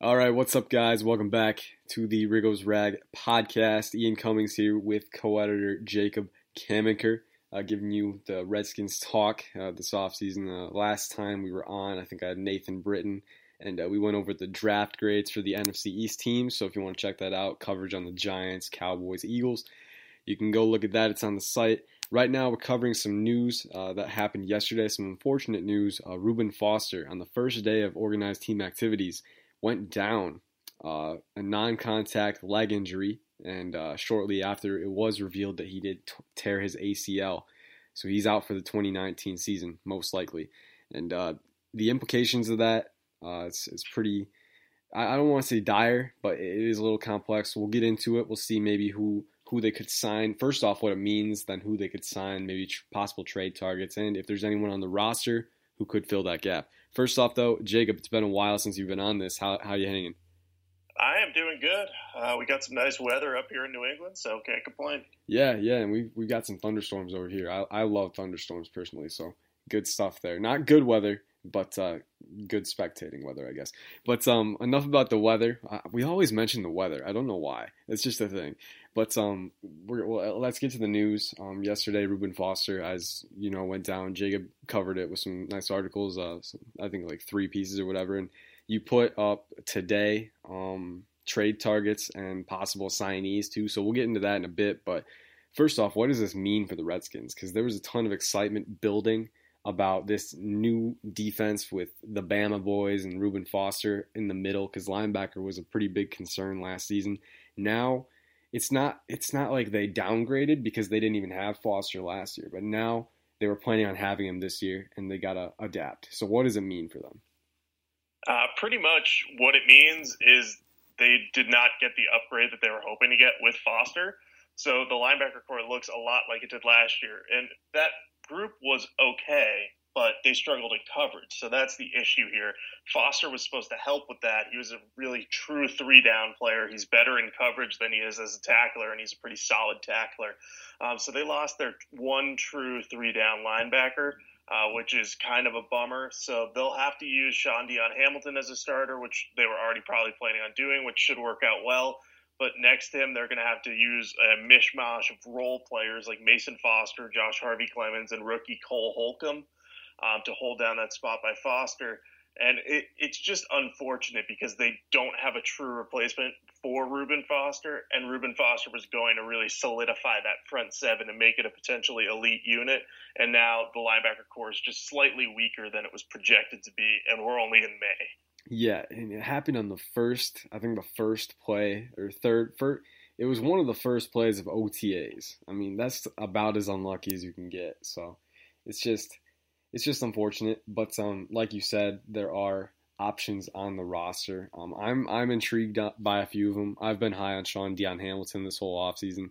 All right, what's up, guys? Welcome back to the Riggo's Rag podcast. Ian Cummings here with co-editor Jacob Camenker, uh, giving you the Redskins talk uh, this offseason. Uh, last time we were on, I think I had Nathan Britton, and uh, we went over the draft grades for the NFC East teams. So if you want to check that out, coverage on the Giants, Cowboys, Eagles, you can go look at that. It's on the site. Right now, we're covering some news uh, that happened yesterday, some unfortunate news. Uh, Reuben Foster, on the first day of organized team activities, went down uh, a non-contact leg injury, and uh, shortly after, it was revealed that he did t- tear his ACL, so he's out for the 2019 season most likely. And uh, the implications of that, uh, it's, it's pretty. I, I don't want to say dire, but it is a little complex. We'll get into it. We'll see maybe who who they could sign. First off, what it means, then who they could sign, maybe tr- possible trade targets, and if there's anyone on the roster who could fill that gap. First off, though, Jacob, it's been a while since you've been on this. How how you hanging? I am doing good. Uh, we got some nice weather up here in New England, so can't complain. Yeah, yeah, and we we got some thunderstorms over here. I I love thunderstorms personally, so good stuff there. Not good weather, but uh, good spectating weather, I guess. But um, enough about the weather. Uh, we always mention the weather. I don't know why. It's just a thing. But um, well, let's get to the news. Um, yesterday, Reuben Foster, as you know, went down. Jacob covered it with some nice articles. Uh, some, I think like three pieces or whatever. And you put up today um, trade targets and possible signees too. So we'll get into that in a bit. But first off, what does this mean for the Redskins? Because there was a ton of excitement building about this new defense with the Bama boys and Reuben Foster in the middle because linebacker was a pretty big concern last season. Now it's not it's not like they downgraded because they didn't even have Foster last year, but now they were planning on having him this year and they gotta adapt. So what does it mean for them? Uh, pretty much what it means is they did not get the upgrade that they were hoping to get with Foster. So the linebacker corps looks a lot like it did last year, and that group was okay, but they struggled in coverage. So that's the issue here. Foster was supposed to help with that. He was a really true three down player. He's better in coverage than he is as a tackler, and he's a pretty solid tackler. Um, so they lost their one true three down linebacker. Uh, which is kind of a bummer. So they'll have to use Shaun Dion Hamilton as a starter, which they were already probably planning on doing, which should work out well. But next to him, they're going to have to use a mishmash of role players like Mason Foster, Josh Harvey Clemens, and rookie Cole Holcomb um, to hold down that spot by Foster. And it, it's just unfortunate because they don't have a true replacement for Reuben Foster, and Reuben Foster was going to really solidify that front seven and make it a potentially elite unit. And now the linebacker corps is just slightly weaker than it was projected to be, and we're only in May. Yeah, and it happened on the first, I think the first play or third, first, it was one of the first plays of OTAs. I mean, that's about as unlucky as you can get. So it's just, it's just unfortunate. But um, like you said, there are options on the roster. Um, I'm I'm intrigued by a few of them. I've been high on Shaun Dion Hamilton this whole offseason.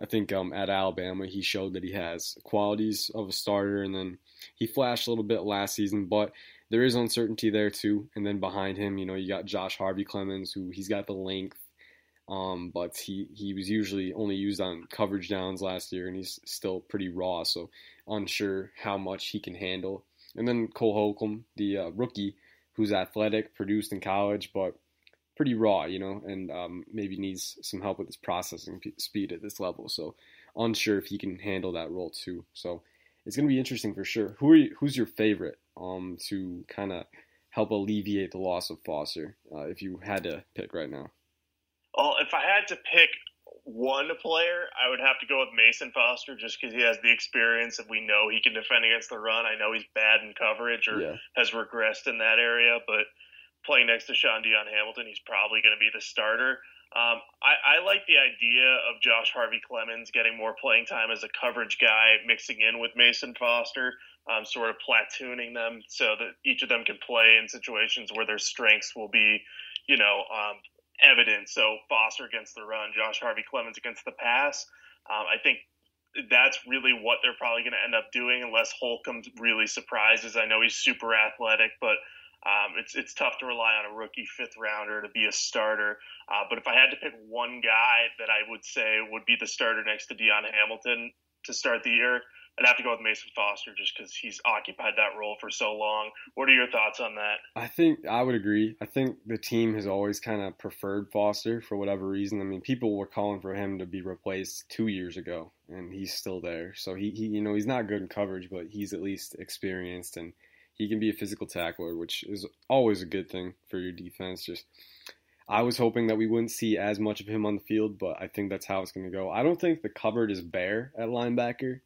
I think um, at Alabama he showed that he has qualities of a starter, and then he flashed a little bit last season, but there is uncertainty there too. And then behind him, you know, you got Josh Harvey Clemens, who he's got the length, um, but he he was usually only used on coverage downs last year, and he's still pretty raw, so unsure how much he can handle. And then Cole Holcomb, the uh, rookie, who's athletic, produced in college, but pretty raw, you know, and um, maybe needs some help with his processing speed at this level. So unsure if he can handle that role too. So it's going to be interesting for sure. Who are you, who's your favorite um, to kind of help alleviate the loss of Foster uh, if you had to pick right now? Well, if I had to pick one player, I would have to go with Mason Foster just because he has the experience and we know he can defend against the run. I know he's bad in coverage or yeah. has regressed in that area, but playing next to Shaun Dion Hamilton, he's probably going to be the starter. Um, I, I, like the idea of Josh Harvey Clemens getting more playing time as a coverage guy, mixing in with Mason Foster, um, sort of platooning them so that each of them can play in situations where their strengths will be, you know, um, evident. So Foster against the run, Josh Harvey Clemens against the pass. Um, I think that's really what they're probably going to end up doing, unless Holcomb really surprises. I know he's super athletic, but um, it's it's tough to rely on a rookie fifth rounder to be a starter. Uh, but if I had to pick one guy that I would say would be the starter next to Dion Hamilton to start the year, I'd have to go with Mason Foster just because he's occupied that role for so long. What are your thoughts on that? I think I would agree. I think the team has always kind of preferred Foster for whatever reason. I mean, people were calling for him to be replaced two years ago, and he's still there. So he, he you know, he's not good in coverage, but he's at least experienced and he can be a physical tackler, which is always a good thing for your defense. Just I was hoping that we wouldn't see as much of him on the field, but I think that's how it's going to go. I don't think the cupboard is bare at linebacker.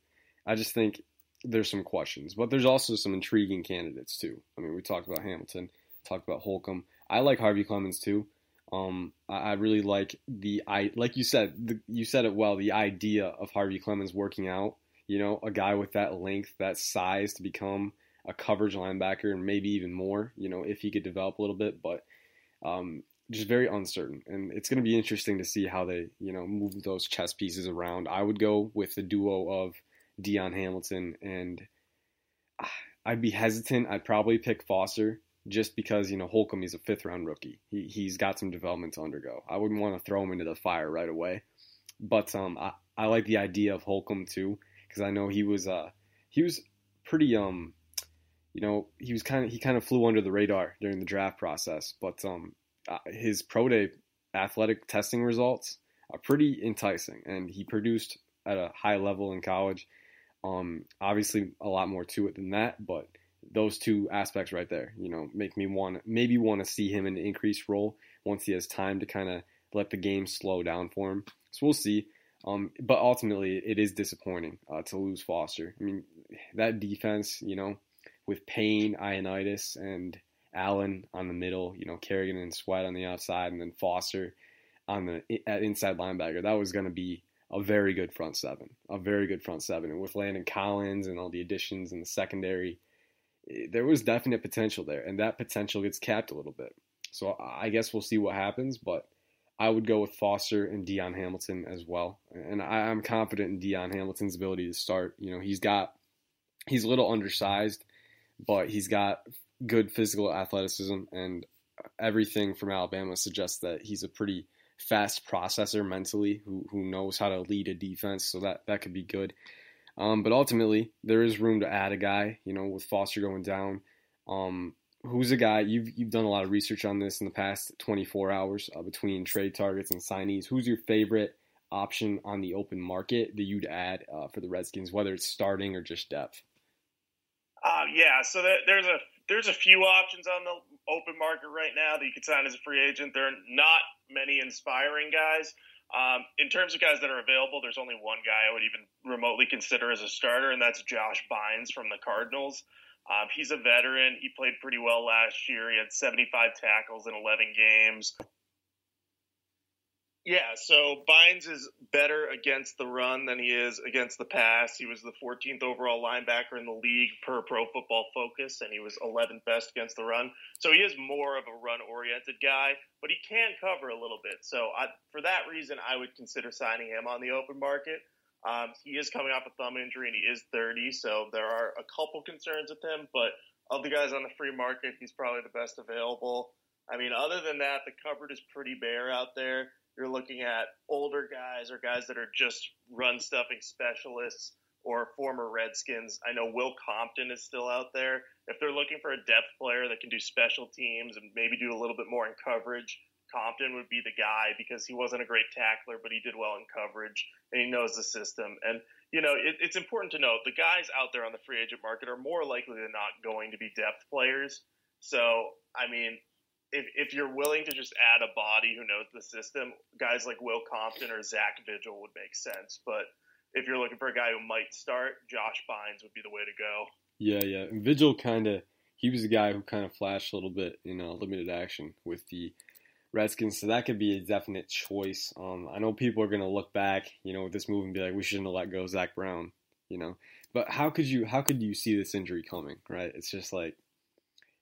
I just think there's some questions, but there's also some intriguing candidates too. I mean, we talked about Hamilton, talked about Holcomb. I like Harvey Clemens too. Um, I, I, really like the I like you said the, you said it well. The idea of Harvey Clemens working out, you know, a guy with that length, that size to become a coverage linebacker, and maybe even more. You know, if he could develop a little bit, but um, just very uncertain. And it's going to be interesting to see how they, you know, move those chess pieces around. I would go with the duo of Dion Hamilton, and I'd be hesitant. I'd probably pick Foster just because you know Holcomb is a fifth round rookie. He he's got some development to undergo. I wouldn't want to throw him into the fire right away, but um I, I like the idea of Holcomb too because I know he was uh he was pretty um you know he was kind of he kind of flew under the radar during the draft process, but um uh, his pro day athletic testing results are pretty enticing, and he produced at a high level in college. Um, obviously, a lot more to it than that, but those two aspects right there, you know, make me want maybe want to see him in an increased role once he has time to kind of let the game slow down for him. So we'll see. Um, but ultimately, it is disappointing uh, to lose Foster. I mean, that defense, you know, with Payne, Ioannidis, and Allen on the middle, you know, Kerrigan and Sweat on the outside, and then Foster on the at inside linebacker. That was going to be a very good front seven, a very good front seven. And with Landon Collins and all the additions in the secondary, eh, there was definite potential there, and that potential gets capped a little bit. So I guess we'll see what happens, but I would go with Foster and Dion Hamilton as well. And I, am confident in Dion Hamilton's ability to start. You know, he's got he's a little undersized, but he's got good physical athleticism, and everything from Alabama suggests that he's a pretty fast processor mentally who, who knows how to lead a defense, so that, that could be good. Um, but ultimately, there is room to add a guy, you know, with Foster going down. Um, who's a guy, you've, you've done a lot of research on this in the past 24 hours uh, between trade targets and signees. Who's your favorite option on the open market that you'd add uh, for the Redskins, whether it's starting or just depth? Uh, yeah, so there's a there's a few options on the open market right now that you could sign as a free agent. There are not many inspiring guys. Um, in terms of guys that are available, there's only one guy I would even remotely consider as a starter, and that's Josh Bynes from the Cardinals. Um, he's a veteran. He played pretty well last year. He had 75 tackles in 11 games. Yeah, so Bynes is better against the run than he is against the pass. He was the 14th overall linebacker in the league per Pro Football Focus, and he was 11th best against the run. So he is more of a run-oriented guy, but he can cover a little bit. So I, for that reason, I would consider signing him on the open market. Um, he is coming off a thumb injury, and he is 30, so there are a couple concerns with him. But of the guys on the free market, he's probably the best available. I mean, other than that, the cupboard is pretty bare out there. You're looking at older guys or guys that are just run stuffing specialists or former Redskins. I know Will Compton is still out there. If they're looking for a depth player that can do special teams and maybe do a little bit more in coverage, Compton would be the guy because he wasn't a great tackler, but he did well in coverage and he knows the system. And, you know, it, it's important to note the guys out there on the free agent market are more likely than not going to be depth players. So, I mean, if, if you're willing to just add a body who knows the system, guys like Will Compton or Zach Vigil would make sense. But if you're looking for a guy who might start, Josh Bynes would be the way to go. Yeah, yeah. Vigil kind of, he was a guy who kind of flashed a little bit in uh, limited action with the Redskins, so that could be a definite choice. Um, I know people are going to look back, you know, with this move and be like, we shouldn't have let go Zach Brown, you know. But how could you, how could you see this injury coming, right? It's just like,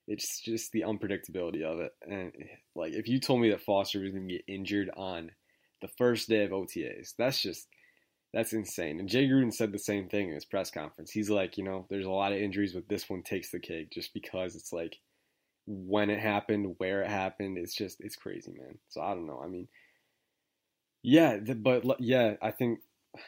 it's just the unpredictability of it. And like, if you told me that Foster was going to get injured on the first day of OTAs, that's just that's insane. And Jay Gruden said the same thing in his press conference. He's like, you know, there's a lot of injuries, but this one takes the cake just because it's like when it happened, where it happened. It's just it's crazy, man. So I don't know. I mean, yeah, but yeah, I think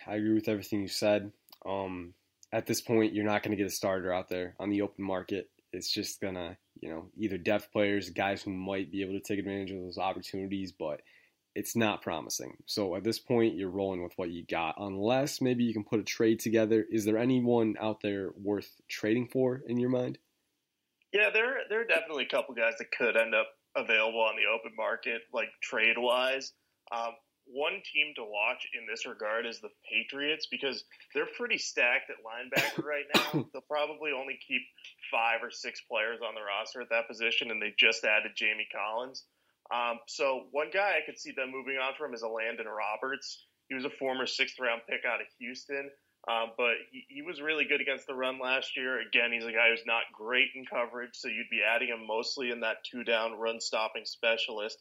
I agree with everything you said. Um, at this point, you're not going to get a starter out there on the open market. It's just gonna, you know, either depth players, guys who might be able to take advantage of those opportunities, but it's not promising. So at this point, you're rolling with what you got, unless maybe you can put a trade together. Is there anyone out there worth trading for in your mind? Yeah, there there are definitely a couple guys that could end up available on the open market, like trade wise. Um, one team to watch in this regard is the Patriots because they're pretty stacked at linebacker right now. They'll probably only keep five or six players on the roster at that position, and they just added Jamie Collins. Um, so one guy I could see them moving on from is Elandon Roberts. He was a former sixth round pick out of Houston, um, but he, he, was really good against the run last year. Again, he's a guy who's not great in coverage, so you'd be adding him mostly in that two down run stopping specialist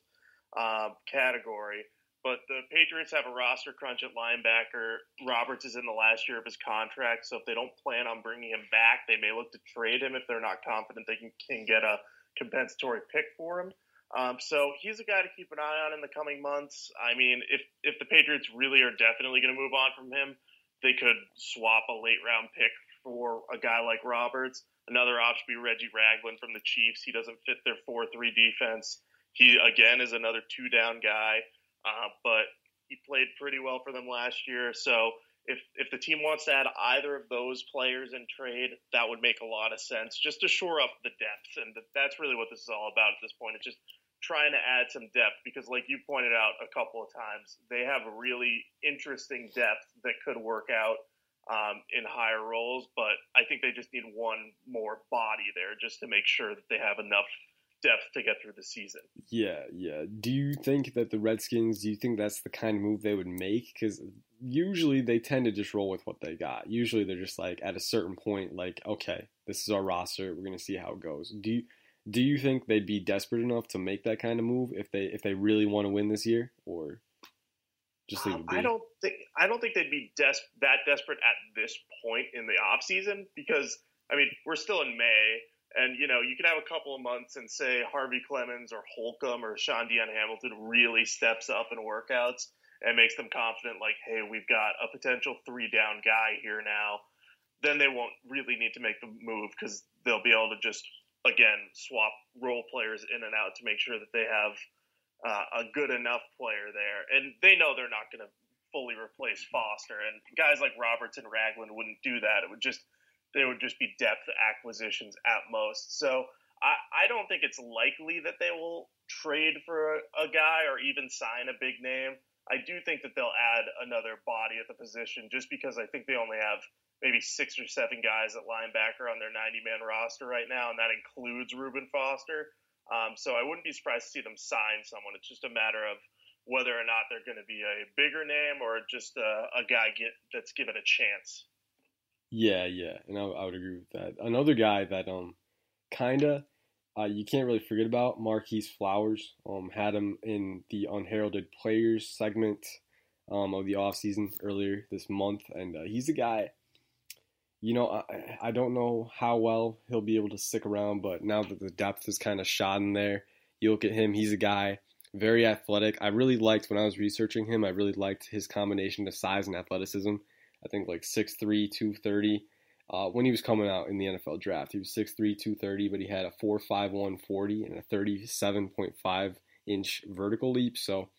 um, category. But the Patriots have a roster crunch at linebacker. Roberts is in the last year of his contract, so if they don't plan on bringing him back, they may look to trade him if they're not confident they can, can get a compensatory pick for him. Um, so he's a guy to keep an eye on in the coming months. I mean, if if the Patriots really are definitely going to move on from him, they could swap a late round pick for a guy like Roberts. Another option would be Reggie Ragland from the Chiefs. He doesn't fit their four three defense. He again is another two down guy, uh, but he played pretty well for them last year. So if if the team wants to add either of those players in trade, that would make a lot of sense just to shore up the depth, and that's really what this is all about at this point. It's just trying to add some depth because, like you pointed out a couple of times, they have a really interesting depth that could work out um, in higher roles, but I think they just need one more body there just to make sure that they have enough depth to get through the season. Yeah, yeah. Do you think that the Redskins, do you think that's the kind of move they would make? Because usually they tend to just roll with what they got. Usually they're just like at a certain point, like, okay, this is our roster. We're gonna see how it goes. Do you do you think they'd be desperate enough to make that kind of move if they if they really want to win this year, or just um, I don't think I don't think they'd be des- that desperate at this point in the off season because I mean we're still in May and you know, you can have a couple of months and say Harvey Clemens or Holcomb or Shaun Dion Hamilton really steps up in workouts and makes them confident, like, hey, we've got a potential three down guy here now. Then they won't really need to make the move because they'll be able to just again swap role players in and out to make sure that they have uh, a good enough player there, and they know they're not going to fully replace Foster. And guys like Roberts and Ragland wouldn't do that. It would just they would just be depth acquisitions at most. So I, I don't think it's likely that they will trade for a, a guy or even sign a big name. I do think that they'll add another body at the position just because I think they only have maybe six or seven guys at linebacker on their 90 man roster right now, and that includes Reuben Foster. Um, so I wouldn't be surprised to see them sign someone. It's just a matter of whether or not they're going to be a bigger name or just a, a guy get, that's given a chance. Yeah, yeah, and I, I would agree with that. Another guy that um kinda uh, you can't really forget about Marquis Flowers. Um, had him in the unheralded players segment um, of the offseason earlier this month, and uh, he's a guy. You know, I, I don't know how well he'll be able to stick around, but now that the depth is kind of shot in there, you look at him. He's a guy very athletic. I really liked when I was researching him. I really liked his combination of size and athleticism. I think like 6'3", 230. Uh, when he was coming out in the NFL draft, he was 6'3", 230, but he had a 4'5", 40 and a 37.5 inch vertical leap. So,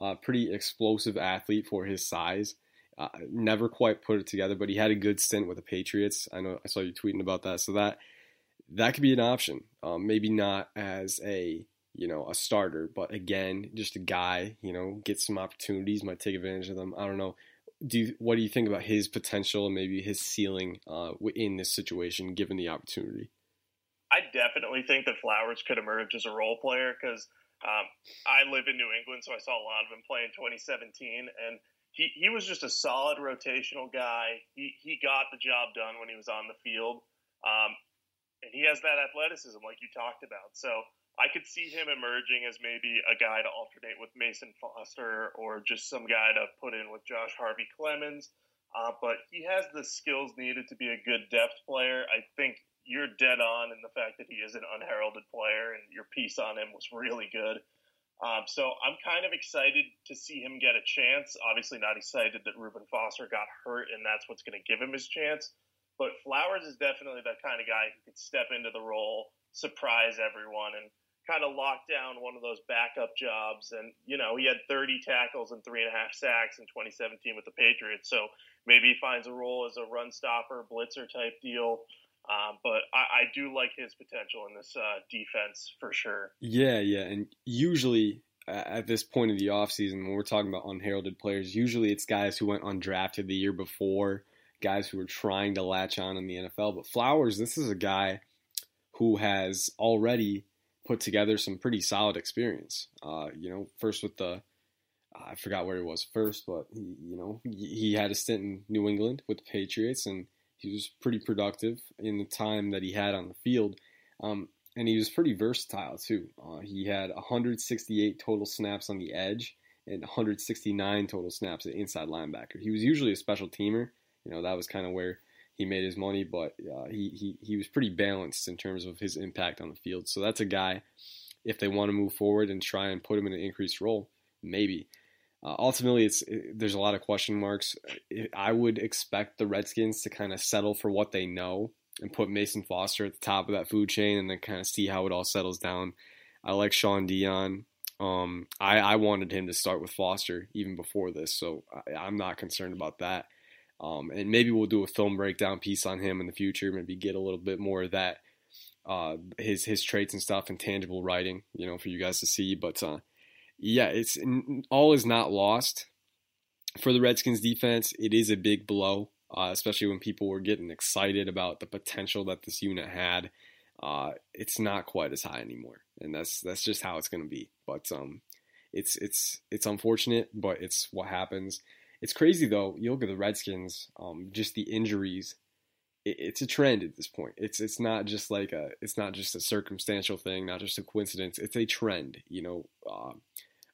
uh, pretty explosive athlete for his size. Uh, never quite put it together, but he had a good stint with the Patriots. I know I saw you tweeting about that, so that that could be an option. Um, maybe not as a you know a starter, but again, just a guy. You know, get some opportunities, might take advantage of them. I don't know do you, what do you think about his potential and maybe his ceiling uh, in this situation, given the opportunity? I definitely think that Flowers could emerge as a role player because um, I live in New England, so I saw a lot of him play in 2017, and he, he was just a solid rotational guy. He he got the job done when he was on the field, um, and he has that athleticism like you talked about. So I could see him emerging as maybe a guy to alternate with Mason Foster or just some guy to put in with Josh Harvey Clemens. Uh, but he has the skills needed to be a good depth player. I think you're dead on in the fact that he is an unheralded player, and your piece on him was really good. Um, so I'm kind of excited to see him get a chance. Obviously, not excited that Reuben Foster got hurt, and that's what's going to give him his chance. But Flowers is definitely that kind of guy who could step into the role, surprise everyone, and kind of locked down one of those backup jobs. And, you know, he had 30 tackles and three and a half sacks in 2017 with the Patriots. So maybe he finds a role as a run stopper, blitzer type deal. Um, but I, I, do like his potential in this uh, defense for sure. Yeah, yeah. And usually at this point of the offseason, when we're talking about unheralded players, usually it's guys who went undrafted the year before, guys who were trying to latch on in the NFL. But Flowers, this is a guy who has already put together some pretty solid experience. Uh, you know, first with the I forgot where he was first, but he, you know, he had a stint in New England with the Patriots, and he was pretty productive in the time that he had on the field. Um, and he was pretty versatile too. Uh, he had 168 total snaps on the edge and 169 total snaps at inside linebacker. He was usually a special teamer. You know, that was kind of where he made his money, but uh, he, he he was pretty balanced in terms of his impact on the field. So that's a guy, if they want to move forward and try and put him in an increased role, maybe. Uh, ultimately, it's it, there's a lot of question marks. I would expect the Redskins to kind of settle for what they know and put Mason Foster at the top of that food chain, and then kind of see how it all settles down. I like Shaun Dion. Um, I, I wanted him to start with Foster even before this, so I, am not concerned about that. Um, and maybe we'll do a film breakdown piece on him in the future. Maybe get a little bit more of that, uh, his his traits and stuff, and tangible writing, you know, for you guys to see. But uh, yeah, it's all is not lost for the Redskins defense. It is a big blow, uh, especially when people were getting excited about the potential that this unit had. Uh, it's not quite as high anymore, and that's that's just how it's going to be. But um, it's it's it's unfortunate, but it's what happens. It's crazy though. You look at the Redskins, um, just the injuries. It, it's a trend at this point. It's it's not just like a it's not just a circumstantial thing, not just a coincidence. It's a trend. You know, uh,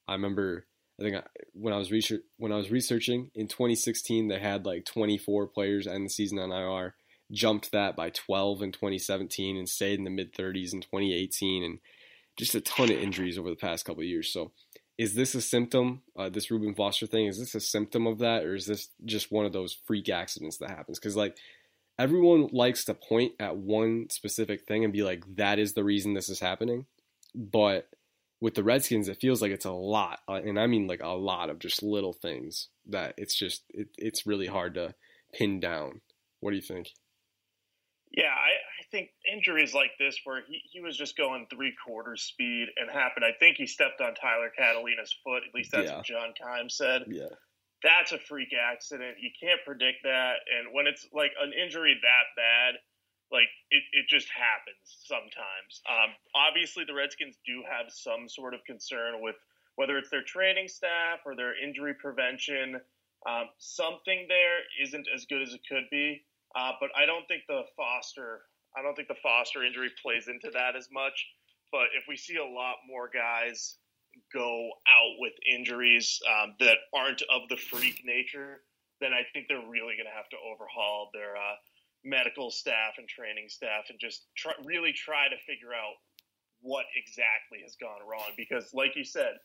I remember. I think I, when I was research when I was researching in 2016, they had like 24 players end the season on IR. Jumped that by 12 in 2017 and stayed in the mid 30s in 2018, and just a ton of injuries over the past couple years. So is this a symptom, uh, this Reuben Foster thing, is this a symptom of that, or is this just one of those freak accidents that happens? Because, like, everyone likes to point at one specific thing and be like, that is the reason this is happening. But with the Redskins, it feels like it's a lot, uh, and I mean like a lot of just little things that it's just, it, it's really hard to pin down. What do you think? Yeah, I, think injuries like this, where he, he was just going three quarters speed and happened, I think he stepped on Tyler Catalina's foot. At least that's yeah. what John Keim said. Yeah. That's a freak accident. You can't predict that. And when it's like an injury that bad, like it, it just happens sometimes. Um, obviously, the Redskins do have some sort of concern with whether it's their training staff or their injury prevention. Um, something there isn't as good as it could be. Uh, but I don't think the Foster I don't think the Foster injury plays into that as much. But if we see a lot more guys go out with injuries um, that aren't of the freak nature, then I think they're really going to have to overhaul their uh, medical staff and training staff and just try, really try to figure out what exactly has gone wrong. Because, like you said,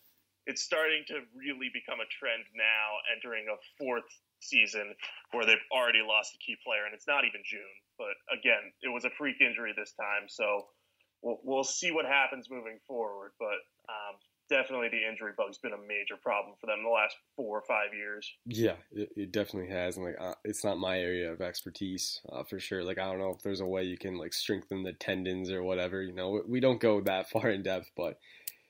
it's starting to really become a trend now entering a fourth season where they've already lost a key player, and it's not even June. But again, it was a freak injury this time, so we'll, we'll see what happens moving forward. But um, definitely, the injury bug's been a major problem for them the last four or five years. Yeah, it, it definitely has, and like uh, it's not my area of expertise uh, for sure. Like I don't know if there's a way you can like strengthen the tendons or whatever. You know, we don't go that far in depth, but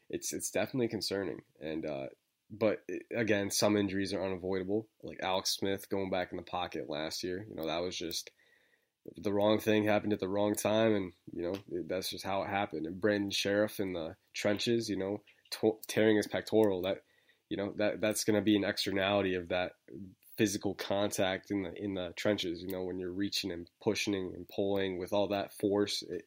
it's it's definitely concerning. And uh, but eh, again, some injuries are unavoidable. Like Alex Smith going back in the pocket last year, you know, that was just the wrong thing happened at the wrong time, and you know that's just how it happened. And Brandon Scherff in the trenches, you know, t- tearing his pectoral, that you know that that's going to be an externality of that physical contact in the in the trenches. You know, when you're reaching and pushing and pulling with all that force, it,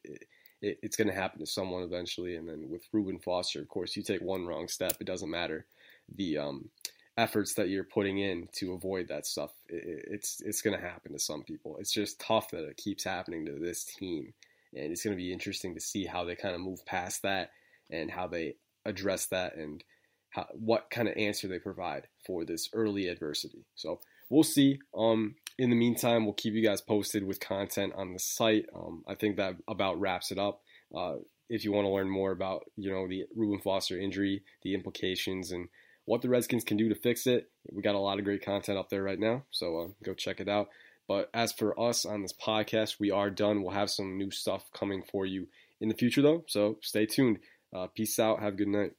it, it's going to happen to someone eventually. And then with Reuben Foster, of course, you take one wrong step, it doesn't matter the um, efforts that you're putting in to avoid that stuff. It, it's it's going to happen to some people. It's just tough that it keeps happening to this team, and it's going to be interesting to see how they kind of move past that and how they address that and how, what kind of answer they provide for this early adversity. So we'll see. Um, in the meantime, we'll keep you guys posted with content on the site. Um, I think that about wraps it up. Uh, if you want to learn more about you know the Reuben Foster injury, the implications, and what the Redskins can do to fix it, we got a lot of great content up there right now. So uh, go check it out. But as for us on this podcast, we are done. We'll have some new stuff coming for you in the future, though. So stay tuned. Uh, peace out. Have a good night.